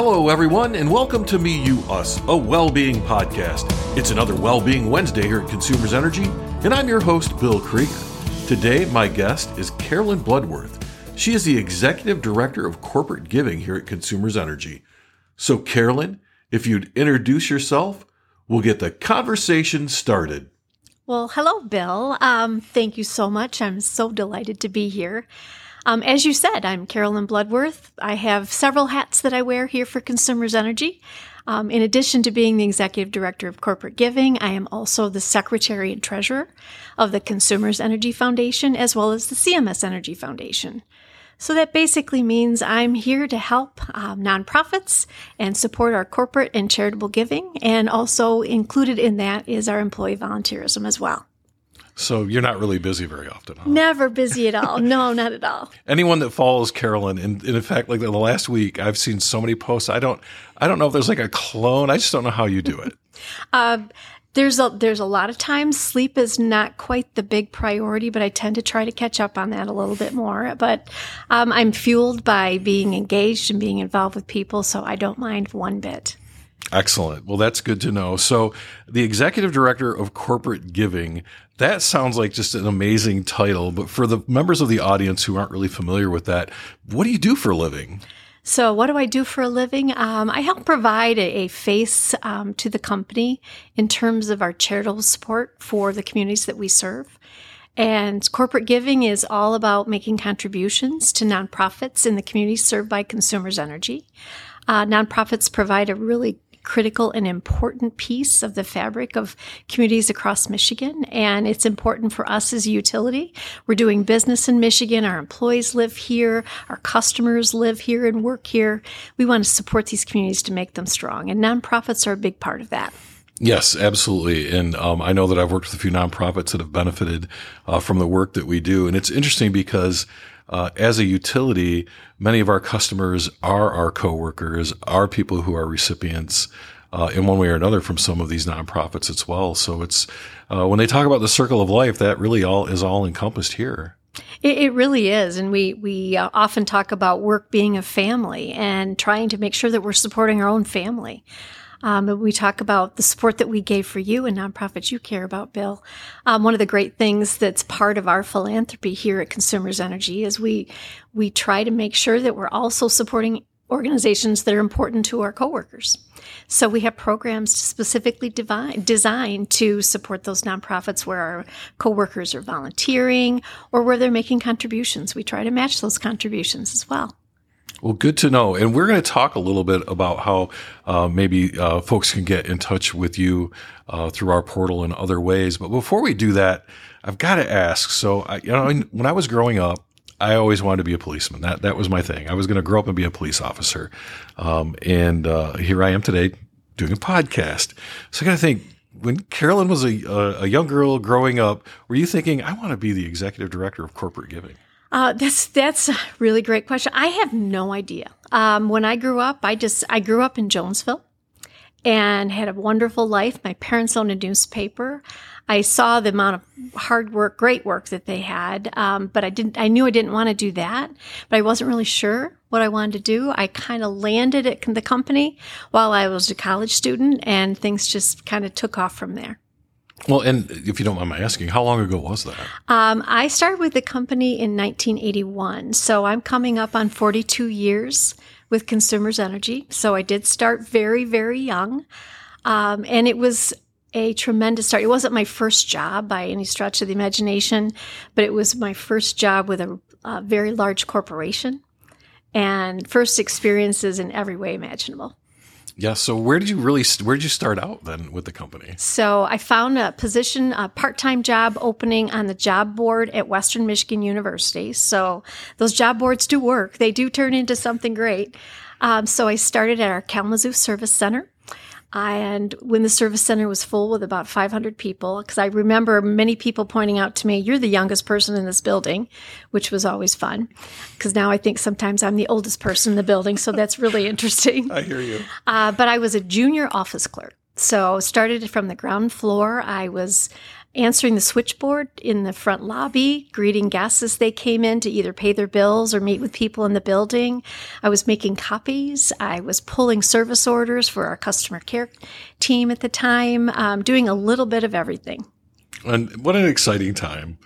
Hello, everyone, and welcome to Me, You, Us, a well being podcast. It's another Well Being Wednesday here at Consumers Energy, and I'm your host, Bill Krieger. Today, my guest is Carolyn Bloodworth. She is the Executive Director of Corporate Giving here at Consumers Energy. So, Carolyn, if you'd introduce yourself, we'll get the conversation started. Well, hello, Bill. Um, thank you so much. I'm so delighted to be here. Um, as you said, I'm Carolyn Bloodworth. I have several hats that I wear here for Consumers Energy. Um, in addition to being the executive director of corporate giving, I am also the secretary and treasurer of the Consumers Energy Foundation as well as the CMS Energy Foundation. So that basically means I'm here to help um, nonprofits and support our corporate and charitable giving. And also included in that is our employee volunteerism as well. So you're not really busy very often. Huh? Never busy at all. no, not at all. Anyone that follows Carolyn, and, in fact, like the last week, I've seen so many posts. I don't, I don't know if there's like a clone. I just don't know how you do it. uh, there's a there's a lot of times sleep is not quite the big priority, but I tend to try to catch up on that a little bit more. But um, I'm fueled by being engaged and being involved with people, so I don't mind one bit. Excellent. Well, that's good to know. So, the executive director of corporate giving, that sounds like just an amazing title. But for the members of the audience who aren't really familiar with that, what do you do for a living? So, what do I do for a living? Um, I help provide a, a face um, to the company in terms of our charitable support for the communities that we serve. And corporate giving is all about making contributions to nonprofits in the communities served by Consumers Energy. Uh, nonprofits provide a really critical and important piece of the fabric of communities across Michigan. And it's important for us as a utility. We're doing business in Michigan. Our employees live here. Our customers live here and work here. We want to support these communities to make them strong. And nonprofits are a big part of that. Yes, absolutely. And um, I know that I've worked with a few nonprofits that have benefited uh, from the work that we do. And it's interesting because uh, as a utility, many of our customers are our coworkers, are people who are recipients uh, in one way or another from some of these nonprofits as well. So it's uh, when they talk about the circle of life, that really all is all encompassed here. It, it really is, and we we uh, often talk about work being a family and trying to make sure that we're supporting our own family. Um, we talk about the support that we gave for you and nonprofits you care about, Bill. Um, one of the great things that's part of our philanthropy here at Consumers Energy is we we try to make sure that we're also supporting organizations that are important to our coworkers. So we have programs specifically divine, designed to support those nonprofits where our coworkers are volunteering or where they're making contributions. We try to match those contributions as well. Well, good to know. And we're going to talk a little bit about how uh, maybe uh, folks can get in touch with you uh, through our portal in other ways. But before we do that, I've got to ask. So, I, you know, when I was growing up, I always wanted to be a policeman. That that was my thing. I was going to grow up and be a police officer. Um, and uh, here I am today doing a podcast. So I got to think. When Carolyn was a, a young girl growing up, were you thinking, I want to be the executive director of corporate giving? Uh, that's that's a really great question. I have no idea. Um, when I grew up, I just I grew up in Jonesville and had a wonderful life. My parents owned a newspaper. I saw the amount of hard work, great work that they had, um, but I didn't. I knew I didn't want to do that, but I wasn't really sure what I wanted to do. I kind of landed at the company while I was a college student, and things just kind of took off from there. Well, and if you don't mind my asking, how long ago was that? Um, I started with the company in 1981. So I'm coming up on 42 years with Consumers Energy. So I did start very, very young. Um, and it was a tremendous start. It wasn't my first job by any stretch of the imagination, but it was my first job with a, a very large corporation and first experiences in every way imaginable. Yeah. So where did you really where did you start out then with the company? So I found a position, a part time job opening on the job board at Western Michigan University. So those job boards do work; they do turn into something great. Um, so I started at our Kalamazoo Service Center. And when the service center was full with about 500 people, because I remember many people pointing out to me, you're the youngest person in this building, which was always fun. Because now I think sometimes I'm the oldest person in the building. So that's really interesting. I hear you. Uh, but I was a junior office clerk. So started from the ground floor. I was answering the switchboard in the front lobby, greeting guests as they came in to either pay their bills or meet with people in the building. I was making copies. I was pulling service orders for our customer care team at the time, um, doing a little bit of everything. And what an exciting time.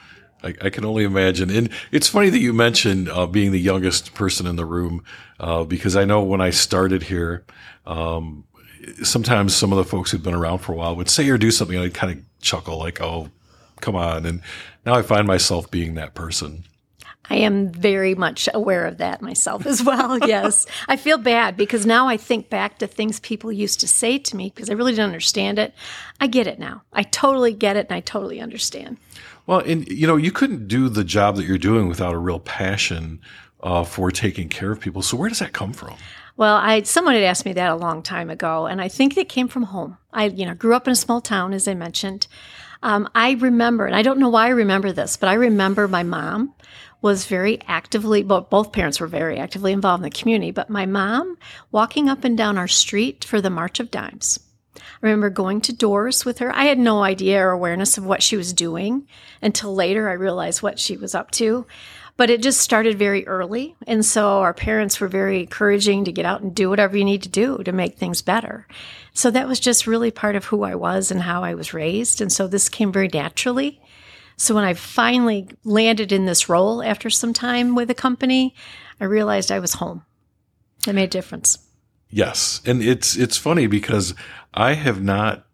I, I, can only imagine. And it's funny that you mentioned uh, being the youngest person in the room, uh, because I know when I started here, um, sometimes some of the folks who'd been around for a while would say or do something, and I'd kind of chuckle, like, "Oh, come on!" And now I find myself being that person. I am very much aware of that myself as well. yes. I feel bad because now I think back to things people used to say to me because I really didn't understand it. I get it now. I totally get it and I totally understand. Well, and you know, you couldn't do the job that you're doing without a real passion uh, for taking care of people. So where does that come from? Well, I someone had asked me that a long time ago, and I think it came from home. I, you know, grew up in a small town, as I mentioned. Um, I remember, and I don't know why I remember this, but I remember my mom was very actively, well, both parents were very actively involved in the community, but my mom walking up and down our street for the March of Dimes. I remember going to doors with her. I had no idea or awareness of what she was doing until later I realized what she was up to. But it just started very early. And so our parents were very encouraging to get out and do whatever you need to do to make things better. So that was just really part of who I was and how I was raised. And so this came very naturally. So when I finally landed in this role after some time with the company, I realized I was home. It made a difference. Yes. And it's it's funny because I have not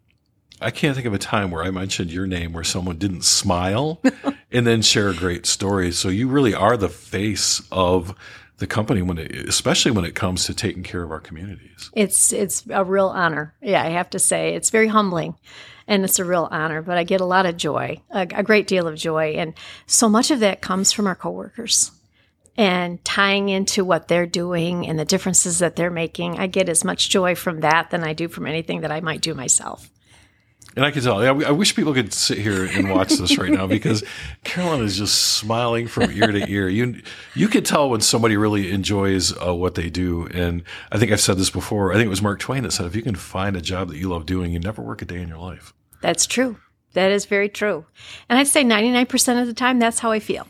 I can't think of a time where I mentioned your name where someone didn't smile and then share a great story. So you really are the face of the company when it, especially when it comes to taking care of our communities. It's it's a real honor. Yeah, I have to say it's very humbling and it's a real honor, but I get a lot of joy, a, a great deal of joy and so much of that comes from our coworkers and tying into what they're doing and the differences that they're making. I get as much joy from that than I do from anything that I might do myself. And I can tell. I wish people could sit here and watch this right now because Carolyn is just smiling from ear to ear. You you can tell when somebody really enjoys uh, what they do. And I think I've said this before. I think it was Mark Twain that said, "If you can find a job that you love doing, you never work a day in your life." That's true. That is very true. And I'd say ninety nine percent of the time, that's how I feel.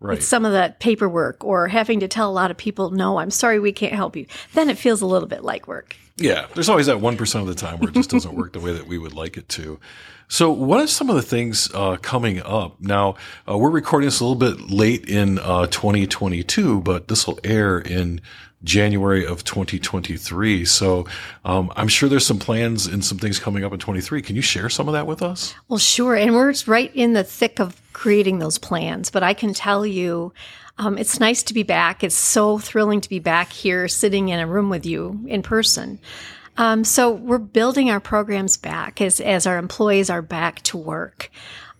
Right. It's some of that paperwork or having to tell a lot of people, "No, I'm sorry, we can't help you." Then it feels a little bit like work. Yeah, there's always that 1% of the time where it just doesn't work the way that we would like it to. So, what are some of the things uh, coming up? Now, uh, we're recording this a little bit late in uh, 2022, but this will air in January of 2023. So, um, I'm sure there's some plans and some things coming up in 23. Can you share some of that with us? Well, sure. And we're right in the thick of creating those plans, but I can tell you, um, it's nice to be back. It's so thrilling to be back here sitting in a room with you in person. Um, so we're building our programs back as, as our employees are back to work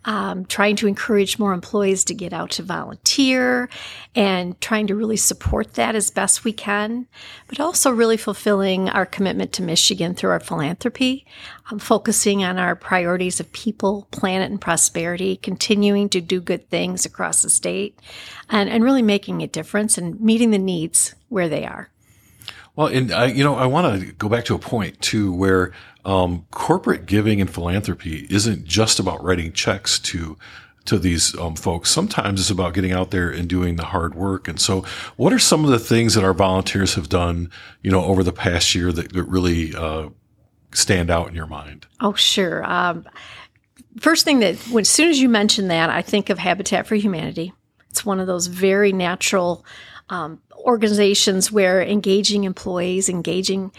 um, trying to encourage more employees to get out to volunteer and trying to really support that as best we can, but also really fulfilling our commitment to Michigan through our philanthropy, um, focusing on our priorities of people, planet, and prosperity, continuing to do good things across the state, and, and really making a difference and meeting the needs where they are. Well, and I, you know, I want to go back to a point too, where um, corporate giving and philanthropy isn't just about writing checks to to these um, folks. Sometimes it's about getting out there and doing the hard work. And so, what are some of the things that our volunteers have done, you know, over the past year that, that really uh, stand out in your mind? Oh, sure. Um, first thing that, when, as soon as you mention that, I think of Habitat for Humanity. It's one of those very natural um, organizations where engaging employees, engaging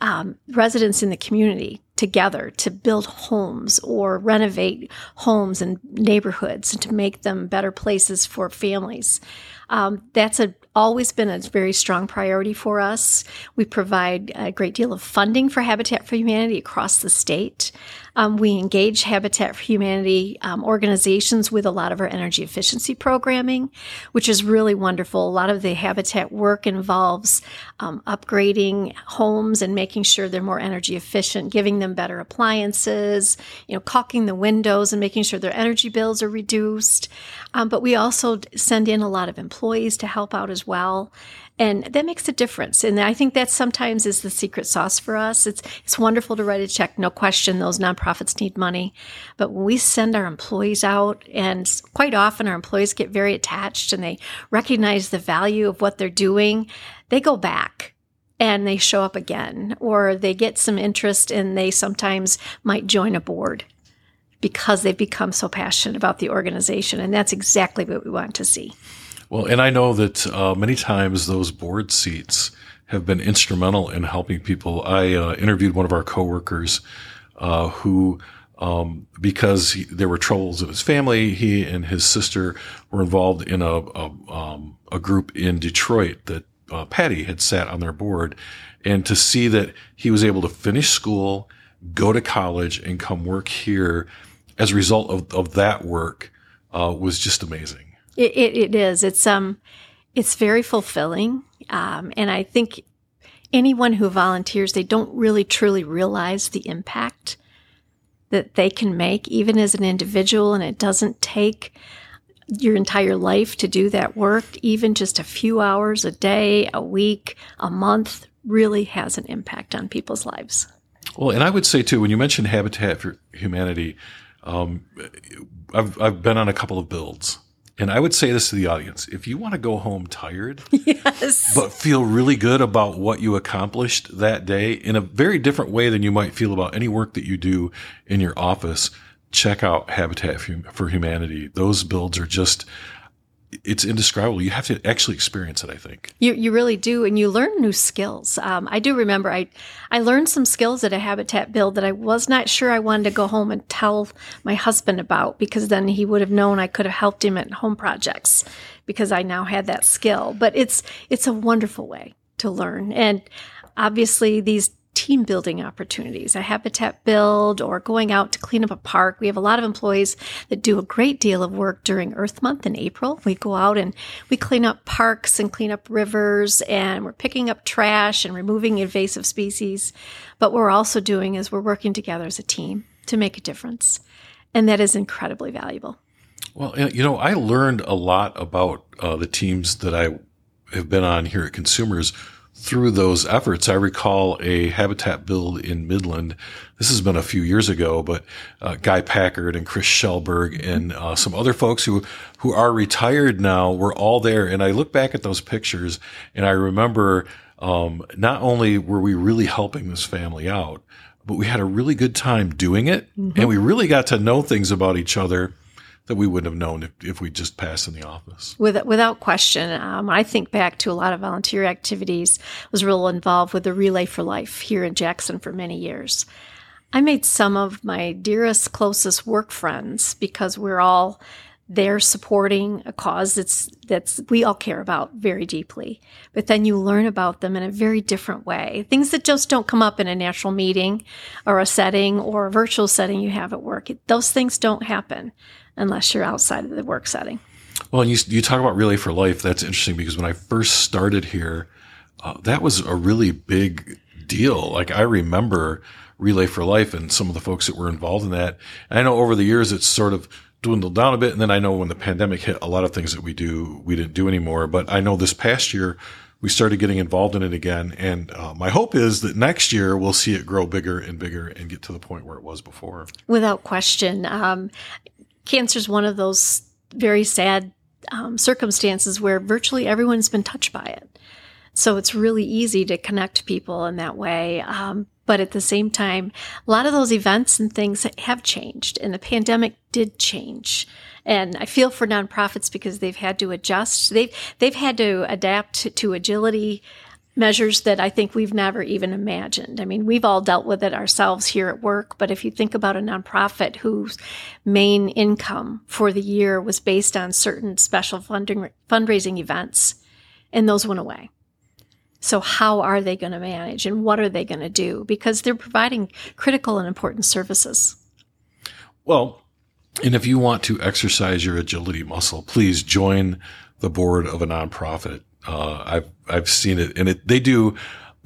um, residents in the community together to build homes or renovate homes and neighborhoods and to make them better places for families. Um, that's a, always been a very strong priority for us. We provide a great deal of funding for Habitat for Humanity across the state. Um, we engage Habitat for Humanity um, organizations with a lot of our energy efficiency programming, which is really wonderful. A lot of the Habitat work involves um, upgrading homes and making sure they're more energy efficient, giving them better appliances, you know, caulking the windows and making sure their energy bills are reduced. Um, but we also send in a lot of employees to help out as well. And that makes a difference. And I think that sometimes is the secret sauce for us. It's, it's wonderful to write a check. No question. Those nonprofits need money. But when we send our employees out and quite often our employees get very attached and they recognize the value of what they're doing, they go back and they show up again or they get some interest and they sometimes might join a board because they've become so passionate about the organization. And that's exactly what we want to see. Well, and I know that uh, many times those board seats have been instrumental in helping people. I uh, interviewed one of our coworkers uh, who, um, because he, there were troubles in his family, he and his sister were involved in a a, um, a group in Detroit that uh, Patty had sat on their board, and to see that he was able to finish school, go to college, and come work here as a result of, of that work uh, was just amazing. It, it, it is. It's um, it's very fulfilling, um, and I think anyone who volunteers, they don't really truly realize the impact that they can make, even as an individual, and it doesn't take your entire life to do that work. Even just a few hours a day, a week, a month, really has an impact on people's lives. Well, and I would say too, when you mentioned Habitat for Humanity, um, I've I've been on a couple of builds and I would say this to the audience if you want to go home tired, yes. but feel really good about what you accomplished that day in a very different way than you might feel about any work that you do in your office, check out Habitat for Humanity. Those builds are just, it's indescribable. You have to actually experience it. I think you you really do, and you learn new skills. Um, I do remember I I learned some skills at a habitat build that I was not sure I wanted to go home and tell my husband about because then he would have known I could have helped him at home projects because I now had that skill. But it's it's a wonderful way to learn, and obviously these team building opportunities, a habitat build, or going out to clean up a park. We have a lot of employees that do a great deal of work during Earth Month in April. We go out and we clean up parks and clean up rivers, and we're picking up trash and removing invasive species. But what we're also doing is we're working together as a team to make a difference. And that is incredibly valuable. Well, you know, I learned a lot about uh, the teams that I have been on here at Consumers through those efforts. I recall a habitat build in Midland. This has been a few years ago, but uh, Guy Packard and Chris Shellberg and uh, some other folks who who are retired now were all there. And I look back at those pictures and I remember um, not only were we really helping this family out, but we had a really good time doing it, mm-hmm. and we really got to know things about each other that we wouldn't have known if, if we just passed in the office. With, without question. Um, I think back to a lot of volunteer activities, I was real involved with the Relay for Life here in Jackson for many years. I made some of my dearest, closest work friends because we're all there supporting a cause that's that's we all care about very deeply. But then you learn about them in a very different way. Things that just don't come up in a natural meeting or a setting or a virtual setting you have at work. Those things don't happen unless you're outside of the work setting. Well, you, you talk about Relay for Life. That's interesting because when I first started here, uh, that was a really big deal. Like I remember Relay for Life and some of the folks that were involved in that. And I know over the years it's sort of dwindled down a bit. And then I know when the pandemic hit, a lot of things that we do, we didn't do anymore. But I know this past year, we started getting involved in it again. And uh, my hope is that next year we'll see it grow bigger and bigger and get to the point where it was before. Without question. Um, cancer is one of those very sad um, circumstances where virtually everyone's been touched by it. So it's really easy to connect people in that way. Um, but at the same time, a lot of those events and things have changed, and the pandemic did change. And I feel for nonprofits because they've had to adjust. They've they've had to adapt to agility measures that I think we've never even imagined. I mean, we've all dealt with it ourselves here at work, but if you think about a nonprofit whose main income for the year was based on certain special funding, fundraising events, and those went away. So, how are they going to manage and what are they going to do? Because they're providing critical and important services. Well, and if you want to exercise your agility muscle, please join the board of a nonprofit uh, I've I've seen it, and it they do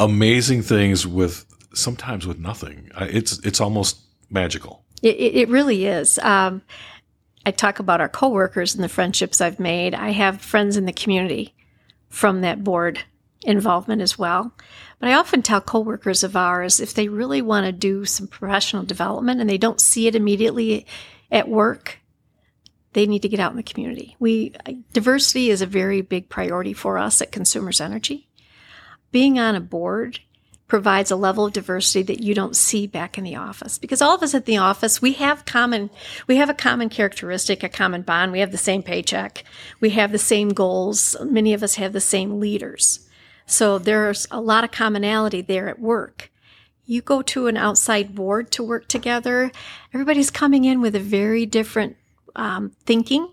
amazing things with sometimes with nothing. It's it's almost magical. It, it really is. Um, I talk about our coworkers and the friendships I've made. I have friends in the community from that board involvement as well. But I often tell coworkers of ours if they really want to do some professional development and they don't see it immediately at work, they need to get out in the community. We diversity is a very big priority for us at Consumers Energy. Being on a board provides a level of diversity that you don't see back in the office. Because all of us at the office we have common we have a common characteristic a common bond. We have the same paycheck. We have the same goals. Many of us have the same leaders. So there's a lot of commonality there at work. You go to an outside board to work together everybody's coming in with a very different um, thinking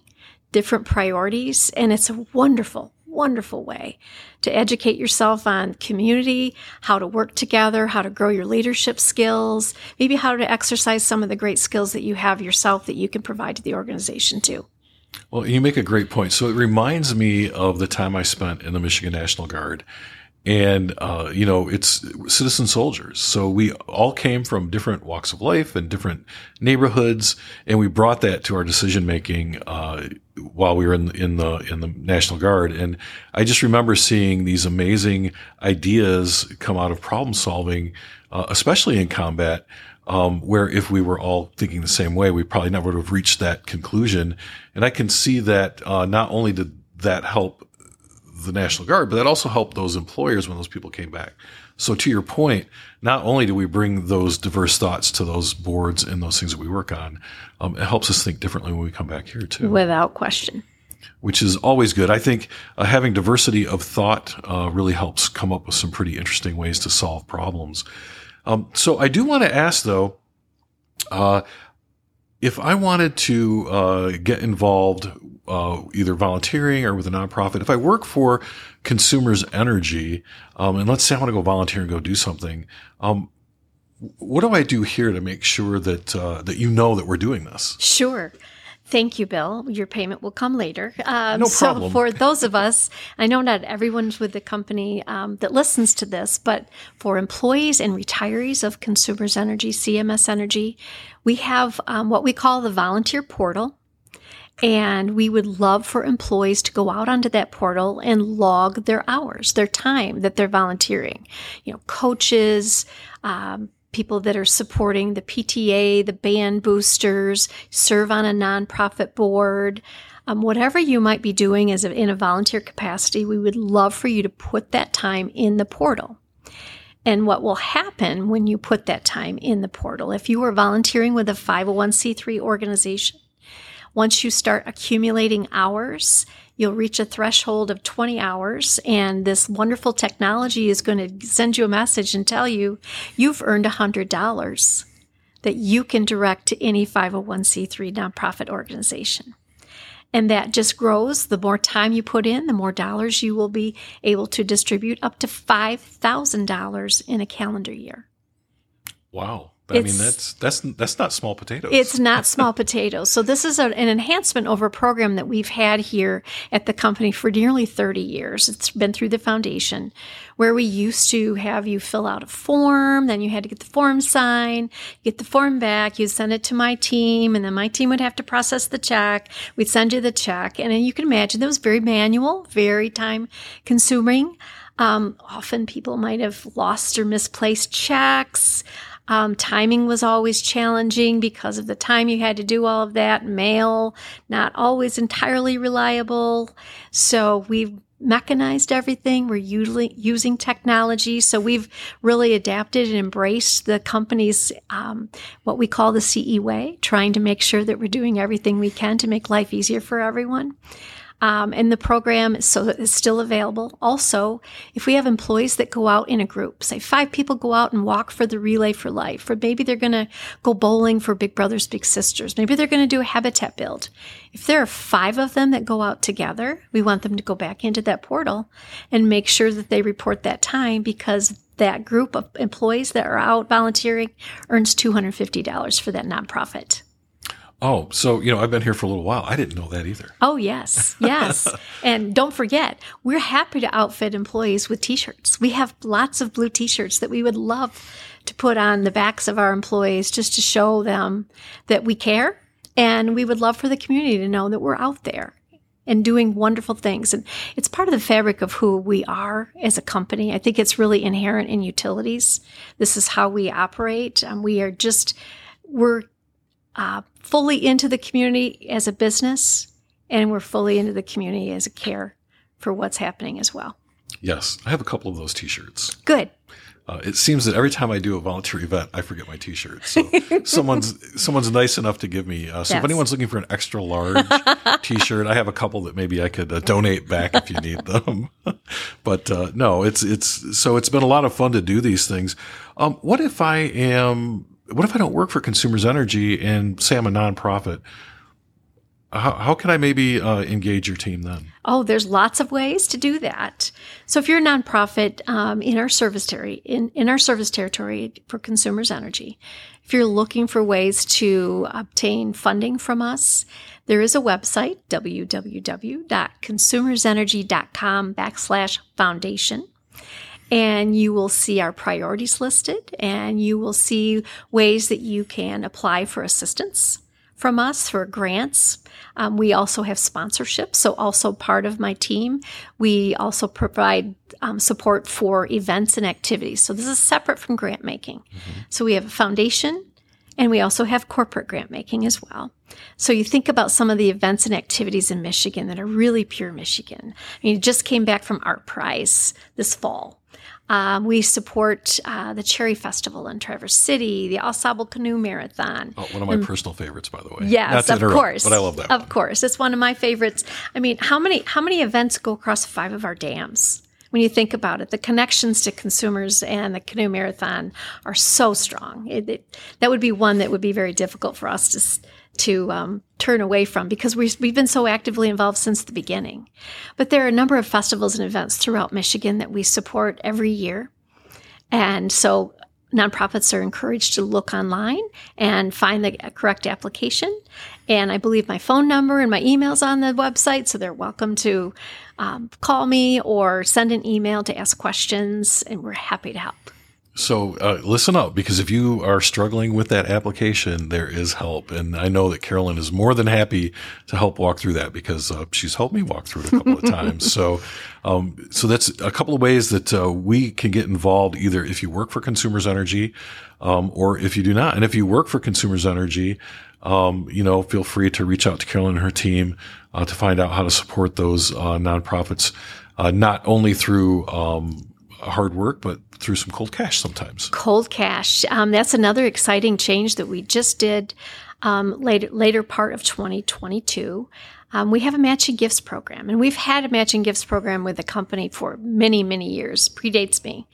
different priorities and it's a wonderful wonderful way to educate yourself on community, how to work together, how to grow your leadership skills, maybe how to exercise some of the great skills that you have yourself that you can provide to the organization too. Well, you make a great point. So it reminds me of the time I spent in the Michigan National Guard and uh, you know it's citizen soldiers. So we all came from different walks of life and different neighborhoods and we brought that to our decision making uh, while we were in, in the in the national guard. And i just remember seeing these amazing ideas come out of problem solving uh, especially in combat um, where if we were all thinking the same way we probably never would have reached that conclusion. And i can see that uh, not only did that help the National Guard, but that also helped those employers when those people came back. So to your point, not only do we bring those diverse thoughts to those boards and those things that we work on, um, it helps us think differently when we come back here too. Without question. Which is always good. I think uh, having diversity of thought uh, really helps come up with some pretty interesting ways to solve problems. Um, so I do want to ask though, uh, if I wanted to uh, get involved uh, either volunteering or with a nonprofit, if I work for Consumers Energy, um, and let's say I want to go volunteer and go do something, um, what do I do here to make sure that uh, that you know that we're doing this? Sure. Thank you, Bill. Your payment will come later. Um, no problem. So, for those of us, I know not everyone's with the company um, that listens to this, but for employees and retirees of Consumers Energy, CMS Energy, we have um, what we call the volunteer portal. And we would love for employees to go out onto that portal and log their hours, their time that they're volunteering. You know, coaches, um, people that are supporting the PTA, the band boosters, serve on a nonprofit board. Um, whatever you might be doing as a, in a volunteer capacity, we would love for you to put that time in the portal. And what will happen when you put that time in the portal, if you are volunteering with a 501c3 organization, once you start accumulating hours, you'll reach a threshold of 20 hours, and this wonderful technology is going to send you a message and tell you you've earned $100 that you can direct to any 501c3 nonprofit organization. And that just grows. The more time you put in, the more dollars you will be able to distribute up to $5,000 in a calendar year. Wow. I it's, mean, that's that's that's not small potatoes. It's not small potatoes. So this is a, an enhancement over a program that we've had here at the company for nearly 30 years. It's been through the foundation, where we used to have you fill out a form, then you had to get the form signed, get the form back, you'd send it to my team, and then my team would have to process the check. We'd send you the check, and then you can imagine that was very manual, very time consuming. Um, often people might have lost or misplaced checks. Um, timing was always challenging because of the time you had to do all of that. Mail, not always entirely reliable. So we've mechanized everything. We're usually using technology. So we've really adapted and embraced the company's, um, what we call the CE way, trying to make sure that we're doing everything we can to make life easier for everyone. Um, and the program is so is still available. Also, if we have employees that go out in a group, say five people go out and walk for the Relay for Life, or maybe they're going to go bowling for Big Brothers Big Sisters, maybe they're going to do a habitat build. If there are five of them that go out together, we want them to go back into that portal and make sure that they report that time because that group of employees that are out volunteering earns $250 for that nonprofit. Oh, so you know, I've been here for a little while. I didn't know that either. Oh, yes, yes. and don't forget, we're happy to outfit employees with T-shirts. We have lots of blue T-shirts that we would love to put on the backs of our employees just to show them that we care and we would love for the community to know that we're out there and doing wonderful things. And it's part of the fabric of who we are as a company. I think it's really inherent in utilities. This is how we operate. Um, we are just, we're uh, fully into the community as a business, and we're fully into the community as a care for what's happening as well. Yes, I have a couple of those T-shirts. Good. Uh, it seems that every time I do a volunteer event, I forget my T-shirt. So someone's someone's nice enough to give me. Uh, so Yes. if anyone's looking for an extra large T-shirt, I have a couple that maybe I could uh, donate back if you need them. but uh, no, it's it's so it's been a lot of fun to do these things. Um, what if I am? What if I don't work for Consumers Energy and say I'm a nonprofit? How, how can I maybe uh, engage your team then? Oh, there's lots of ways to do that. So if you're a nonprofit um, in our service territory, in, in our service territory for Consumers Energy, if you're looking for ways to obtain funding from us, there is a website, www.consumersenergy.com backslash foundation. And you will see our priorities listed and you will see ways that you can apply for assistance from us for grants. Um, we also have sponsorships. So, also part of my team, we also provide um, support for events and activities. So, this is separate from grant making. So, we have a foundation and we also have corporate grant making as well. So, you think about some of the events and activities in Michigan that are really pure Michigan. I mean, just came back from ArtPrize this fall. Um, we support uh, the Cherry Festival in Traverse City, the Au Sable Canoe Marathon. Oh, one of my personal favorites, by the way. Yes, of interrupt, course. but I love that. Of one. course, it's one of my favorites. I mean, how many how many events go across five of our dams? When you think about it, the connections to consumers and the canoe marathon are so strong. It, it, that would be one that would be very difficult for us to to um, turn away from because we, we've been so actively involved since the beginning. But there are a number of festivals and events throughout Michigan that we support every year. And so nonprofits are encouraged to look online and find the correct application. And I believe my phone number and my email's on the website, so they're welcome to um, call me or send an email to ask questions, and we're happy to help. So uh, listen up, because if you are struggling with that application, there is help, and I know that Carolyn is more than happy to help walk through that because uh, she's helped me walk through it a couple of times. So, um, so that's a couple of ways that uh, we can get involved. Either if you work for Consumers Energy, um, or if you do not, and if you work for Consumers Energy, um, you know, feel free to reach out to Carolyn and her team uh, to find out how to support those uh, nonprofits, uh, not only through um, hard work, but through some cold cash sometimes. Cold cash. Um, that's another exciting change that we just did um, later later part of 2022. Um, we have a matching gifts program, and we've had a matching gifts program with the company for many many years. Predates me,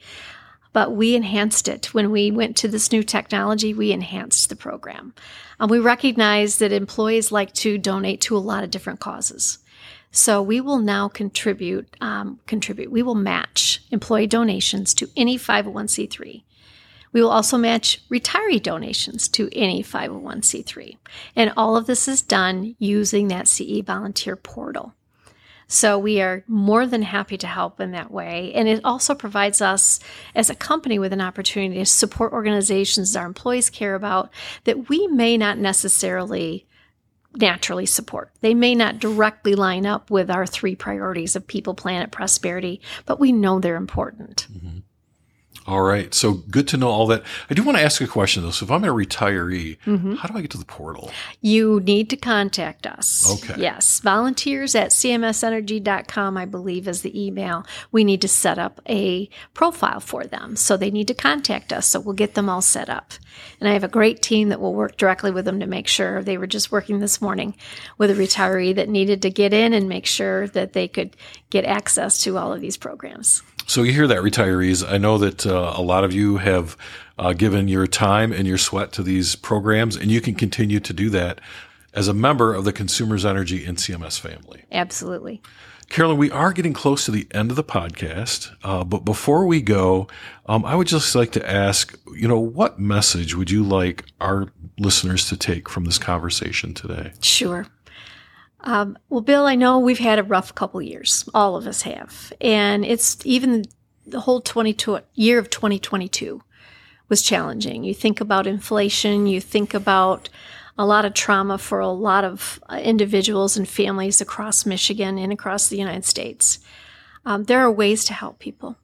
but we enhanced it when we went to this new technology. We enhanced the program. Um, we recognize that employees like to donate to a lot of different causes. So we will now contribute, um, contribute. We will match employee donations to any 501c3. We will also match retiree donations to any 501c3. And all of this is done using that CE volunteer portal. So we are more than happy to help in that way. And it also provides us as a company with an opportunity to support organizations that our employees care about that we may not necessarily naturally support. They may not directly line up with our three priorities of people, planet, prosperity, but we know they're important. Mm-hmm. All right. So good to know all that. I do want to ask a question though. So if I'm a retiree, Mm-hmm. how do I get to the portal? You need to contact us. Okay. Yes. Volunteers at cmsenergy.com, I believe, is the email. We need to set up a profile for them. So they need to contact us. So we'll get them all set up. And I have a great team that will work directly with them to make sure they were just working this morning with a retiree that needed to get in and make sure that they could get access to all of these programs. So you hear that, retirees. I know that uh, a lot of you have uh, given your time and your sweat to these programs, and you can continue to do that as a member of the Consumers Energy and CMS family. Absolutely. Carolyn, we are getting close to the end of the podcast, uh, but before we go, um, I would just like to ask, you know, what message would you like our listeners to take from this conversation today? Sure. Um, well, Bill, I know we've had a rough couple years. All of us have. And it's even the whole 22 year of 2022 was challenging. You think about inflation, you think about a lot of trauma for a lot of uh, individuals and families across Michigan and across the United States. Um, there are ways to help people.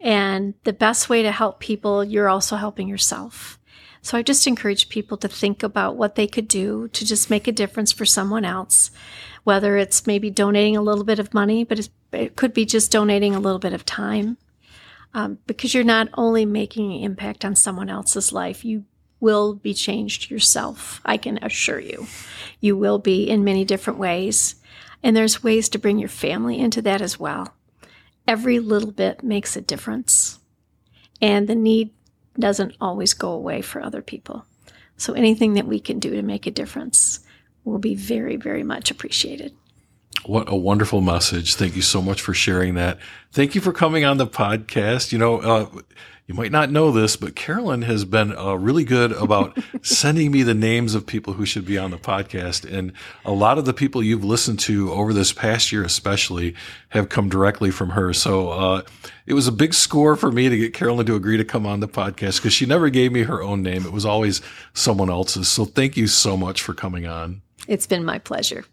And the best way to help people, you're also helping yourself. So I just encourage people to think about what they could do to just make a difference for someone else, whether it's maybe donating a little bit of money, but it could be just donating a little bit of time. Um, because you're not only making an impact on someone else's life, you will be changed yourself. I can assure you. You will be in many different ways. And there's ways to bring your family into that as well. Every little bit makes a difference. And the need doesn't always go away for other people. So anything that we can do to make a difference will be very, very much appreciated. What a wonderful message. Thank you so much for sharing that. Thank you for coming on the podcast. You know, uh, you might not know this, but Carolyn has been uh, really good about sending me the names of people who should be on the podcast. And a lot of the people you've listened to over this past year, especially, have come directly from her. So uh, it was a big score for me to get Carolyn to agree to come on the podcast because she never gave me her own name. It was always someone else's. So thank you so much for coming on. It's been my pleasure.